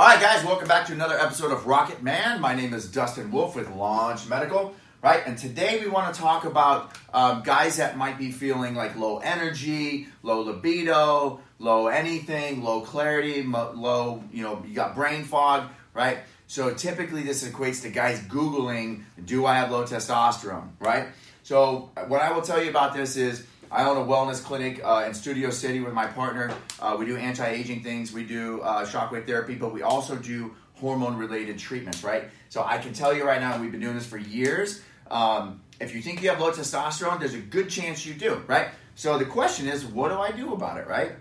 All right, guys, welcome back to another episode of Rocket Man. My name is Dustin Wolf with Launch Medical, right? And today we want to talk about um, guys that might be feeling like low energy, low libido, low anything, low clarity, low, you know, you got brain fog, right? So typically this equates to guys Googling, do I have low testosterone, right? So what I will tell you about this is I own a wellness clinic uh, in Studio City with my partner. Uh, we do anti-aging things, we do uh, shockwave therapy, but we also do hormone-related treatments, right? So I can tell you right now, we've been doing this for years. Um, if you think you have low testosterone, there's a good chance you do, right? So the question is, what do I do about it, right?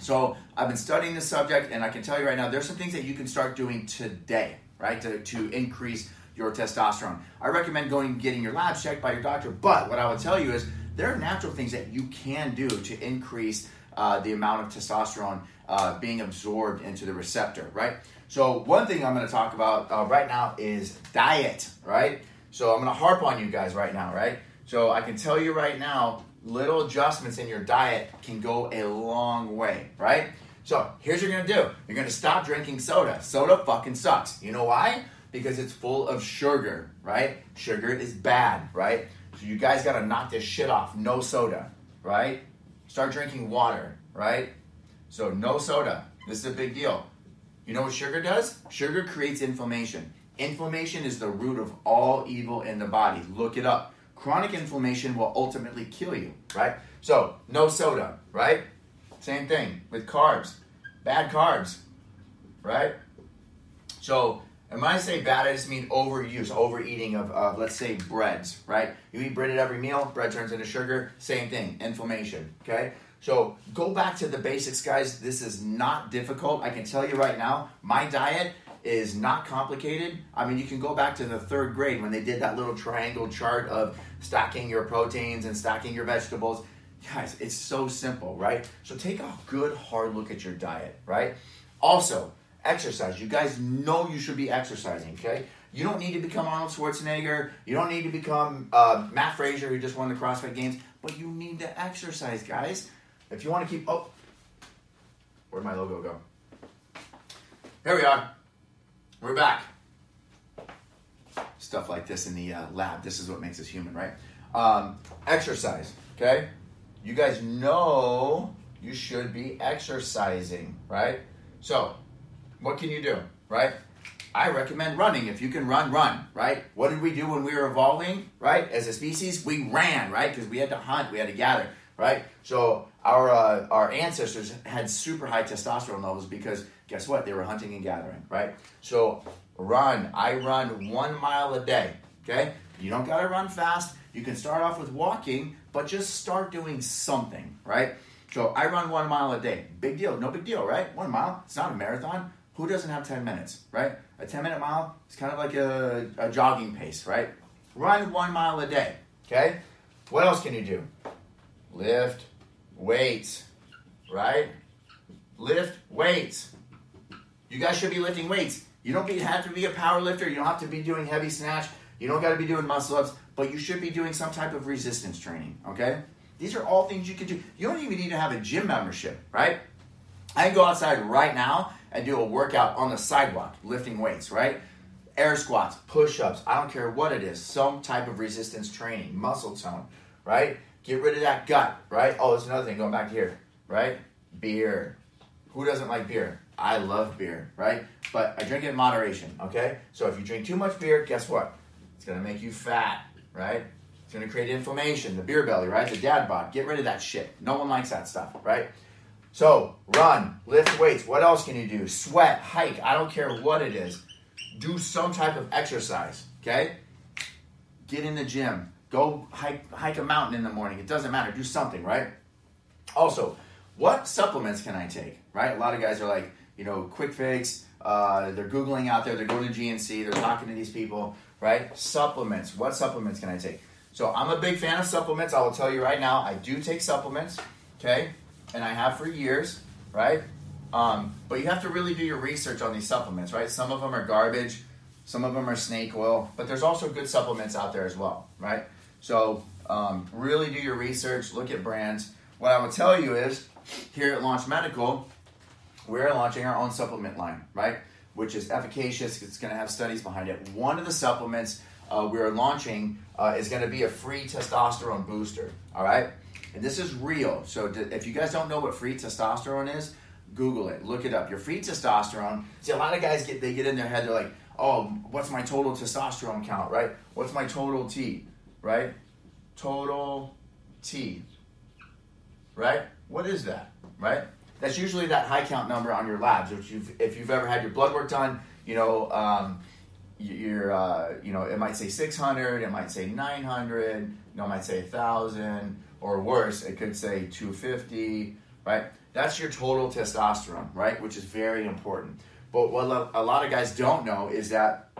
So I've been studying this subject, and I can tell you right now, there's some things that you can start doing today, right, to, to increase your testosterone. I recommend going and getting your labs checked by your doctor, but what I would tell you is there are natural things that you can do to increase uh, the amount of testosterone uh, being absorbed into the receptor, right? So, one thing I'm going to talk about uh, right now is diet, right? So, I'm going to harp on you guys right now, right? So, I can tell you right now, little adjustments in your diet can go a long way, right? So, here's what you're going to do you're going to stop drinking soda. Soda fucking sucks. You know why? Because it's full of sugar, right? Sugar is bad, right? So you guys got to knock this shit off. No soda, right? Start drinking water, right? So no soda. This is a big deal. You know what sugar does? Sugar creates inflammation. Inflammation is the root of all evil in the body. Look it up. Chronic inflammation will ultimately kill you, right? So, no soda, right? Same thing with carbs. Bad carbs, right? So, and when I say bad, I just mean overuse, overeating of, uh, let's say, breads, right? You eat bread at every meal, bread turns into sugar, same thing, inflammation, okay? So go back to the basics, guys. This is not difficult. I can tell you right now, my diet is not complicated. I mean, you can go back to the third grade when they did that little triangle chart of stacking your proteins and stacking your vegetables. Guys, it's so simple, right? So take a good hard look at your diet, right? Also, exercise. You guys know you should be exercising, okay? You don't need to become Arnold Schwarzenegger. You don't need to become uh, Mat Fraser, who just won the CrossFit Games, but you need to exercise, guys. If you want to keep. Oh, where'd my logo go? Here we are. We're back. Stuff like this in the uh, lab. This is what makes us human, right? Um, exercise, okay? You guys know you should be exercising, right? So, what can you do, right? I recommend running. If you can run, run, right? What did we do when we were evolving, right? As a species, we ran, right? Because we had to hunt, we had to gather, right? So our uh, our ancestors had super high testosterone levels because guess what? They were hunting and gathering, right? So run. I run one mile a day. Okay, you don't gotta run fast. You can start off with walking, but just start doing something, right? So I run one mile a day. Big deal, no big deal, right? One mile. It's not a marathon. Who doesn't have 10 minutes, right? A 10 minute mile is kind of like a, a jogging pace, right? Run one mile a day, okay? What else can you do? Lift weights, right? Lift weights. You guys should be lifting weights. You don't be, have to be a power lifter. You don't have to be doing heavy snatch. You don't got to be doing muscle ups, but you should be doing some type of resistance training, okay? These are all things you can do. You don't even need to have a gym membership, right? I can go outside right now and do a workout on the sidewalk, lifting weights, right? Air squats, push ups, I don't care what it is, some type of resistance training, muscle tone, right? Get rid of that gut, right? Oh, there's another thing going back here, right? Beer. Who doesn't like beer? I love beer, right? But I drink it in moderation, okay? So if you drink too much beer, guess what? It's gonna make you fat, right? It's gonna create inflammation, the beer belly, right? The dad bod. Get rid of that shit. No one likes that stuff, right? So run, lift weights. What else can you do? Sweat, hike. I don't care what it is. Do some type of exercise, okay? Get in the gym. Go hike, hike a mountain in the morning. It doesn't matter. Do something, right? Also, what supplements can I take, right? A lot of guys are like, you know, quick fix. Uh, they're Googling out there. They're going to GNC. They're talking to these people, right? Supplements. What supplements can I take? So I'm a big fan of supplements. I will tell you right now, I do take supplements, okay? And I have for years, right? Um, but you have to really do your research on these supplements, right? Some of them are garbage, some of them are snake oil, but there's also good supplements out there as well, right? So um, really do your research, look at brands. What I will tell you is, here at Launch Medical, we're launching our own supplement line, right? which is efficacious. It's going to have studies behind it. One of the supplements uh, we're launching uh, is going to be a free testosterone booster. All right, and this is real. So if you guys don't know what free testosterone is, Google it, look it up. Your free testosterone. See, a lot of guys get they get in their head. They're like, "Oh, what's my total testosterone count? Right? What's my total T? Right? Total T. Right? What is that? Right? That's usually that high count number on your labs. Which you've, if you've ever had your blood work done, you know, um, you're, uh, you know, it might say 600, it might say 900, you know, it might say 1,000, or worse, it could say 250, right? That's your total testosterone, right? Which is very important. But what a lot of guys don't know is that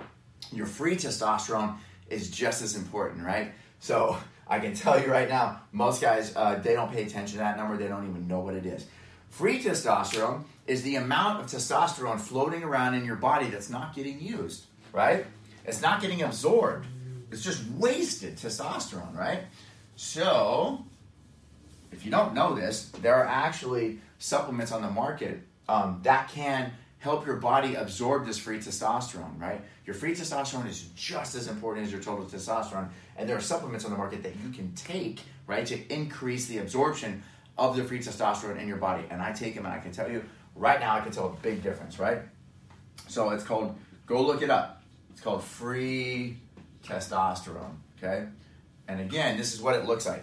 your free testosterone is just as important, right? So I can tell you right now, most guys, uh, they don't pay attention to that number. They don't even know what it is. Free testosterone is the amount of testosterone floating around in your body that's not getting used, right? It's not getting absorbed. It's just wasted testosterone, right? So, if you don't know this, there are actually supplements on the market um, that can help your body absorb this free testosterone, right? Your free testosterone is just as important as your total testosterone. And there are supplements on the market that you can take, right, to increase the absorption of the free testosterone in your body. And I take them, and I can tell you right now, I can tell a big difference, right? So it's called, go look it up. It's called free testosterone, okay? And again, this is what it looks like.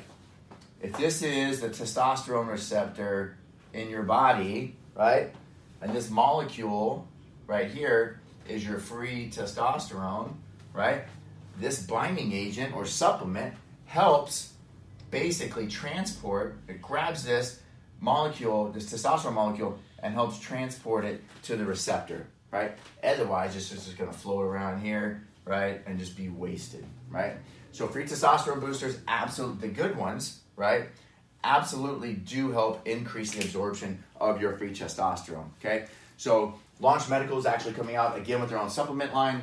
If this is the testosterone receptor in your body, right? And this molecule right here is your free testosterone, right? This binding agent or supplement helps basically transport, it grabs this molecule, this testosterone molecule, and helps transport it to the receptor, right? Otherwise, it's just going to float around here, right, and just be wasted, right? So free testosterone boosters, absolutely the good ones, right, absolutely do help increase the absorption of your free testosterone. Okay, so Launch Medical is actually coming out again with their own supplement line.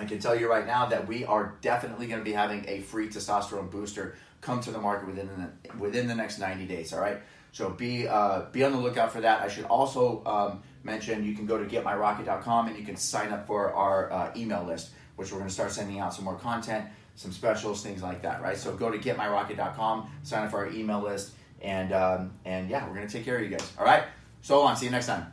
I can tell you right now that we are definitely going to be having a free testosterone booster come to the market within the, within the next 90 days. All right. So be uh, be on the lookout for that. I should also um, mention you can go to getmyrocket.com and you can sign up for our uh, email list, which we're going to start sending out some more content, some specials, things like that. Right. So go to getmyrocket.com, sign up for our email list, and um, and yeah, we're going to take care of you guys. All right. So long. See you next time.